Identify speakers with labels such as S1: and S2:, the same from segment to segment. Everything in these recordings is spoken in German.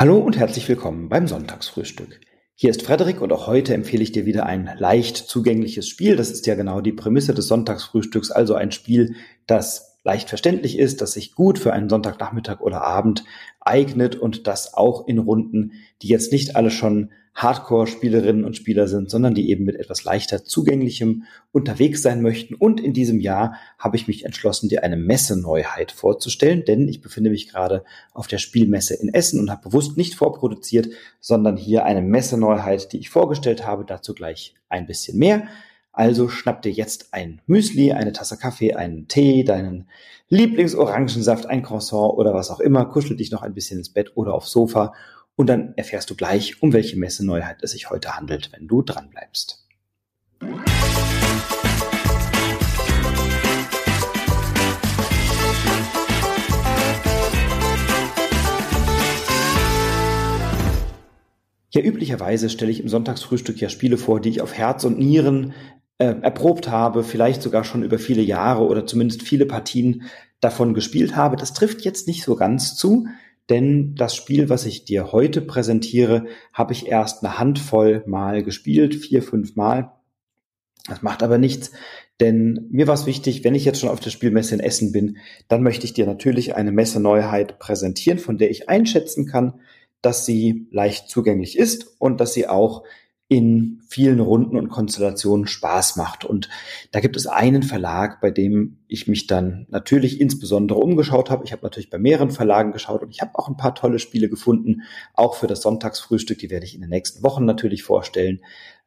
S1: Hallo und herzlich willkommen beim Sonntagsfrühstück. Hier ist Frederik und auch heute empfehle ich dir wieder ein leicht zugängliches Spiel. Das ist ja genau die Prämisse des Sonntagsfrühstücks, also ein Spiel, das leicht verständlich ist, das sich gut für einen Sonntagnachmittag oder Abend eignet und das auch in Runden, die jetzt nicht alle schon Hardcore-Spielerinnen und Spieler sind, sondern die eben mit etwas leichter zugänglichem unterwegs sein möchten. Und in diesem Jahr habe ich mich entschlossen, dir eine Messeneuheit vorzustellen, denn ich befinde mich gerade auf der Spielmesse in Essen und habe bewusst nicht vorproduziert, sondern hier eine Messeneuheit, die ich vorgestellt habe. Dazu gleich ein bisschen mehr. Also schnapp dir jetzt ein Müsli, eine Tasse Kaffee, einen Tee, deinen Lieblingsorangensaft, ein Croissant oder was auch immer, kuschel dich noch ein bisschen ins Bett oder aufs Sofa und dann erfährst du gleich, um welche Messeneuheit es sich heute handelt, wenn du dran bleibst. Ja, üblicherweise stelle ich im Sonntagsfrühstück ja Spiele vor, die ich auf Herz und Nieren äh, erprobt habe, vielleicht sogar schon über viele Jahre oder zumindest viele Partien davon gespielt habe. Das trifft jetzt nicht so ganz zu, denn das Spiel, was ich dir heute präsentiere, habe ich erst eine Handvoll Mal gespielt, vier, fünf Mal. Das macht aber nichts, denn mir war es wichtig, wenn ich jetzt schon auf der Spielmesse in Essen bin, dann möchte ich dir natürlich eine Messeneuheit präsentieren, von der ich einschätzen kann, dass sie leicht zugänglich ist und dass sie auch in vielen Runden und Konstellationen Spaß macht. Und da gibt es einen Verlag, bei dem ich mich dann natürlich insbesondere umgeschaut habe. Ich habe natürlich bei mehreren Verlagen geschaut und ich habe auch ein paar tolle Spiele gefunden, auch für das Sonntagsfrühstück. Die werde ich in den nächsten Wochen natürlich vorstellen.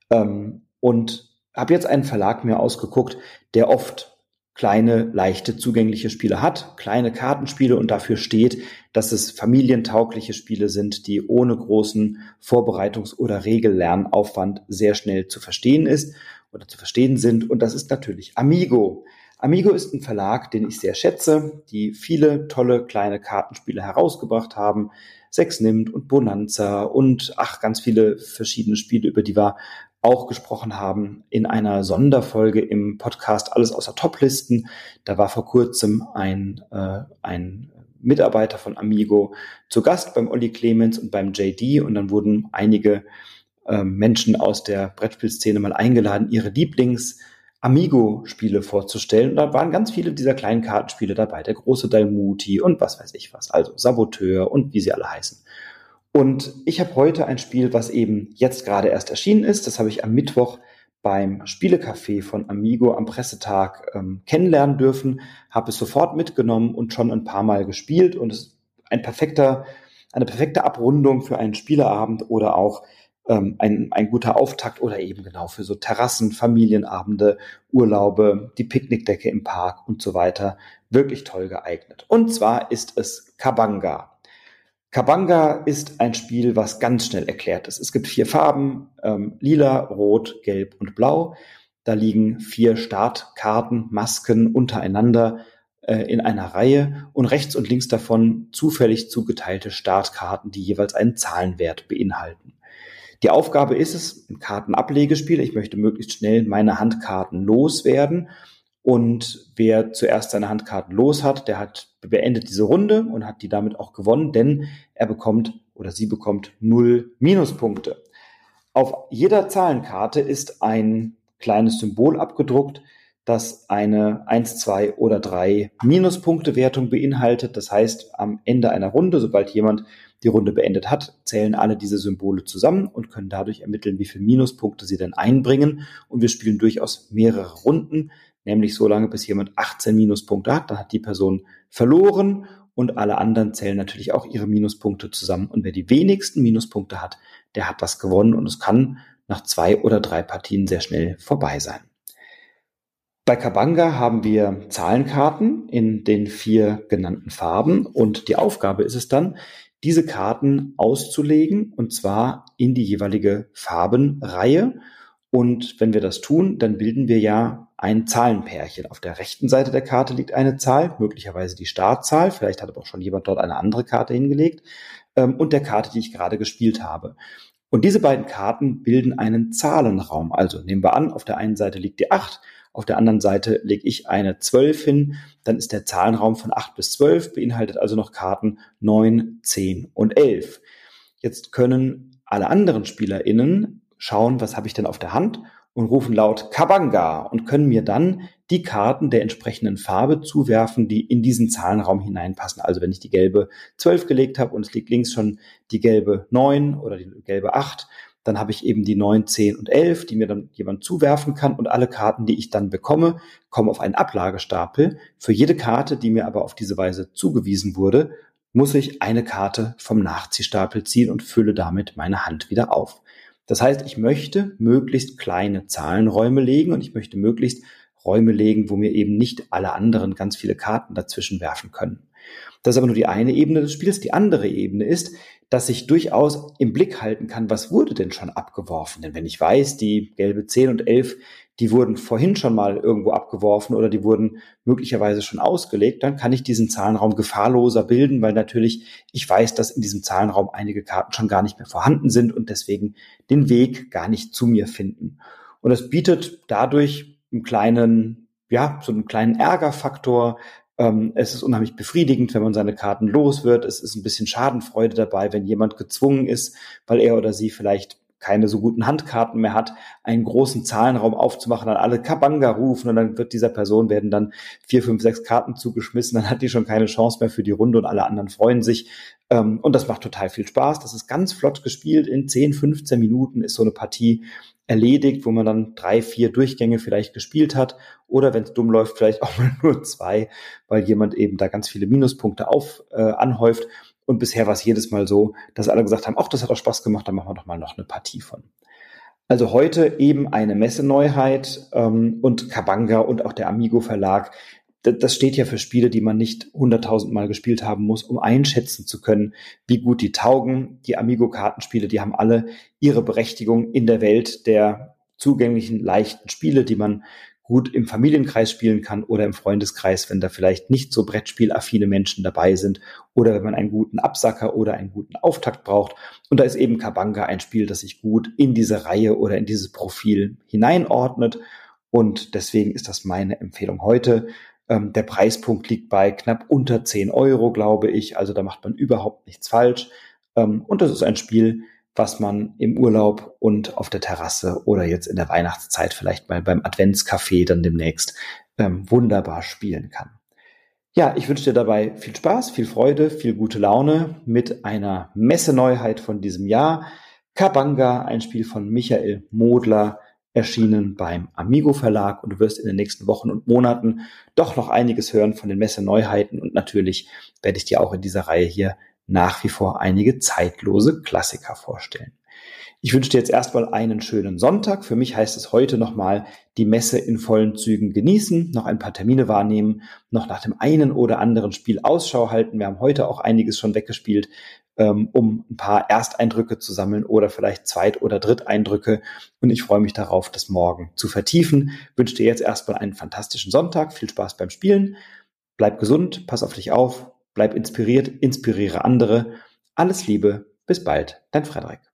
S1: Ähm, und habe jetzt einen Verlag mir ausgeguckt, der oft kleine, leichte, zugängliche Spiele hat, kleine Kartenspiele und dafür steht, dass es familientaugliche Spiele sind, die ohne großen Vorbereitungs- oder Regellernaufwand sehr schnell zu verstehen ist oder zu verstehen sind. Und das ist natürlich Amigo. Amigo ist ein Verlag, den ich sehr schätze, die viele tolle kleine Kartenspiele herausgebracht haben. Sex nimmt und Bonanza und ach, ganz viele verschiedene Spiele, über die wir auch gesprochen haben in einer Sonderfolge im Podcast Alles außer Toplisten. Da war vor kurzem ein, äh, ein Mitarbeiter von Amigo zu Gast beim Olli Clemens und beim JD und dann wurden einige äh, Menschen aus der Brettspielszene mal eingeladen, ihre Lieblings- Amigo-Spiele vorzustellen. Und da waren ganz viele dieser kleinen Kartenspiele dabei. Der große Dalmuti und was weiß ich was. Also Saboteur und wie sie alle heißen. Und ich habe heute ein Spiel, was eben jetzt gerade erst erschienen ist. Das habe ich am Mittwoch beim Spielecafé von Amigo am Pressetag ähm, kennenlernen dürfen, habe es sofort mitgenommen und schon ein paar Mal gespielt und es ist ein perfekter, eine perfekte Abrundung für einen Spieleabend oder auch ähm, ein, ein guter Auftakt oder eben genau für so Terrassen, Familienabende, Urlaube, die Picknickdecke im Park und so weiter. Wirklich toll geeignet. Und zwar ist es Kabanga. Kabanga ist ein Spiel, was ganz schnell erklärt ist. Es gibt vier Farben, ähm, lila, rot, gelb und blau. Da liegen vier Startkarten, Masken untereinander äh, in einer Reihe und rechts und links davon zufällig zugeteilte Startkarten, die jeweils einen Zahlenwert beinhalten. Die Aufgabe ist es, ein Kartenablegespiel. Ich möchte möglichst schnell meine Handkarten loswerden und wer zuerst seine Handkarten los hat, der hat beendet diese Runde und hat die damit auch gewonnen, denn er bekommt oder sie bekommt null Minuspunkte. Auf jeder Zahlenkarte ist ein kleines Symbol abgedruckt, das eine 1, 2 oder 3 Minuspunkte-Wertung beinhaltet. Das heißt, am Ende einer Runde, sobald jemand die Runde beendet hat, zählen alle diese Symbole zusammen und können dadurch ermitteln, wie viele Minuspunkte sie denn einbringen. Und wir spielen durchaus mehrere Runden nämlich so lange, bis jemand 18 Minuspunkte hat, dann hat die Person verloren und alle anderen zählen natürlich auch ihre Minuspunkte zusammen. Und wer die wenigsten Minuspunkte hat, der hat das gewonnen und es kann nach zwei oder drei Partien sehr schnell vorbei sein. Bei Kabanga haben wir Zahlenkarten in den vier genannten Farben und die Aufgabe ist es dann, diese Karten auszulegen und zwar in die jeweilige Farbenreihe. Und wenn wir das tun, dann bilden wir ja ein Zahlenpärchen. Auf der rechten Seite der Karte liegt eine Zahl, möglicherweise die Startzahl, vielleicht hat aber auch schon jemand dort eine andere Karte hingelegt, ähm, und der Karte, die ich gerade gespielt habe. Und diese beiden Karten bilden einen Zahlenraum. Also nehmen wir an, auf der einen Seite liegt die 8, auf der anderen Seite lege ich eine 12 hin, dann ist der Zahlenraum von 8 bis 12, beinhaltet also noch Karten 9, 10 und 11. Jetzt können alle anderen SpielerInnen schauen, was habe ich denn auf der Hand und rufen laut Kabanga und können mir dann die Karten der entsprechenden Farbe zuwerfen, die in diesen Zahlenraum hineinpassen. Also wenn ich die gelbe 12 gelegt habe und es liegt links schon die gelbe 9 oder die gelbe 8, dann habe ich eben die 9, 10 und 11, die mir dann jemand zuwerfen kann und alle Karten, die ich dann bekomme, kommen auf einen Ablagestapel. Für jede Karte, die mir aber auf diese Weise zugewiesen wurde, muss ich eine Karte vom Nachziehstapel ziehen und fülle damit meine Hand wieder auf. Das heißt, ich möchte möglichst kleine Zahlenräume legen und ich möchte möglichst Räume legen, wo mir eben nicht alle anderen ganz viele Karten dazwischen werfen können. Das ist aber nur die eine Ebene des Spiels. Die andere Ebene ist, dass ich durchaus im Blick halten kann, was wurde denn schon abgeworfen. Denn wenn ich weiß, die gelbe 10 und 11, die wurden vorhin schon mal irgendwo abgeworfen oder die wurden möglicherweise schon ausgelegt, dann kann ich diesen Zahlenraum gefahrloser bilden, weil natürlich ich weiß, dass in diesem Zahlenraum einige Karten schon gar nicht mehr vorhanden sind und deswegen den Weg gar nicht zu mir finden. Und das bietet dadurch einen kleinen, ja, so einen kleinen Ärgerfaktor, es ist unheimlich befriedigend, wenn man seine Karten los wird. Es ist ein bisschen Schadenfreude dabei, wenn jemand gezwungen ist, weil er oder sie vielleicht keine so guten Handkarten mehr hat, einen großen Zahlenraum aufzumachen, dann alle Kabanga rufen und dann wird dieser Person werden dann vier, fünf, sechs Karten zugeschmissen, dann hat die schon keine Chance mehr für die Runde und alle anderen freuen sich. Ähm, und das macht total viel Spaß. Das ist ganz flott gespielt. In 10, 15 Minuten ist so eine Partie erledigt, wo man dann drei, vier Durchgänge vielleicht gespielt hat oder wenn es dumm läuft, vielleicht auch mal nur zwei, weil jemand eben da ganz viele Minuspunkte auf äh, anhäuft. Und bisher war es jedes Mal so, dass alle gesagt haben, ach, das hat doch Spaß gemacht, dann machen wir doch mal noch eine Partie von. Also heute eben eine Messeneuheit ähm, und Kabanga und auch der Amigo Verlag das steht ja für Spiele, die man nicht hunderttausendmal gespielt haben muss, um einschätzen zu können, wie gut die taugen. Die Amigo-Kartenspiele, die haben alle ihre Berechtigung in der Welt der zugänglichen, leichten Spiele, die man gut im Familienkreis spielen kann oder im Freundeskreis, wenn da vielleicht nicht so Brettspielaffine Menschen dabei sind oder wenn man einen guten Absacker oder einen guten Auftakt braucht. Und da ist eben Kabanga ein Spiel, das sich gut in diese Reihe oder in dieses Profil hineinordnet. Und deswegen ist das meine Empfehlung heute. Ähm, der Preispunkt liegt bei knapp unter 10 Euro, glaube ich. Also da macht man überhaupt nichts falsch. Ähm, und das ist ein Spiel, was man im Urlaub und auf der Terrasse oder jetzt in der Weihnachtszeit vielleicht mal beim Adventscafé dann demnächst ähm, wunderbar spielen kann. Ja, ich wünsche dir dabei viel Spaß, viel Freude, viel gute Laune mit einer Messeneuheit von diesem Jahr. Kabanga, ein Spiel von Michael Modler, erschienen beim Amigo Verlag und du wirst in den nächsten Wochen und Monaten doch noch einiges hören von den Messeneuheiten und natürlich werde ich dir auch in dieser Reihe hier nach wie vor einige zeitlose Klassiker vorstellen. Ich wünsche dir jetzt erstmal einen schönen Sonntag. Für mich heißt es heute nochmal die Messe in vollen Zügen genießen, noch ein paar Termine wahrnehmen, noch nach dem einen oder anderen Spiel Ausschau halten. Wir haben heute auch einiges schon weggespielt ähm, um ein paar Ersteindrücke zu sammeln oder vielleicht Zweit- oder Dritteindrücke. Und ich freue mich darauf, das morgen zu vertiefen. Wünsche dir jetzt erstmal einen fantastischen Sonntag. Viel Spaß beim Spielen. Bleib gesund, pass auf dich auf, bleib inspiriert, inspiriere andere. Alles Liebe, bis bald, dein Frederik.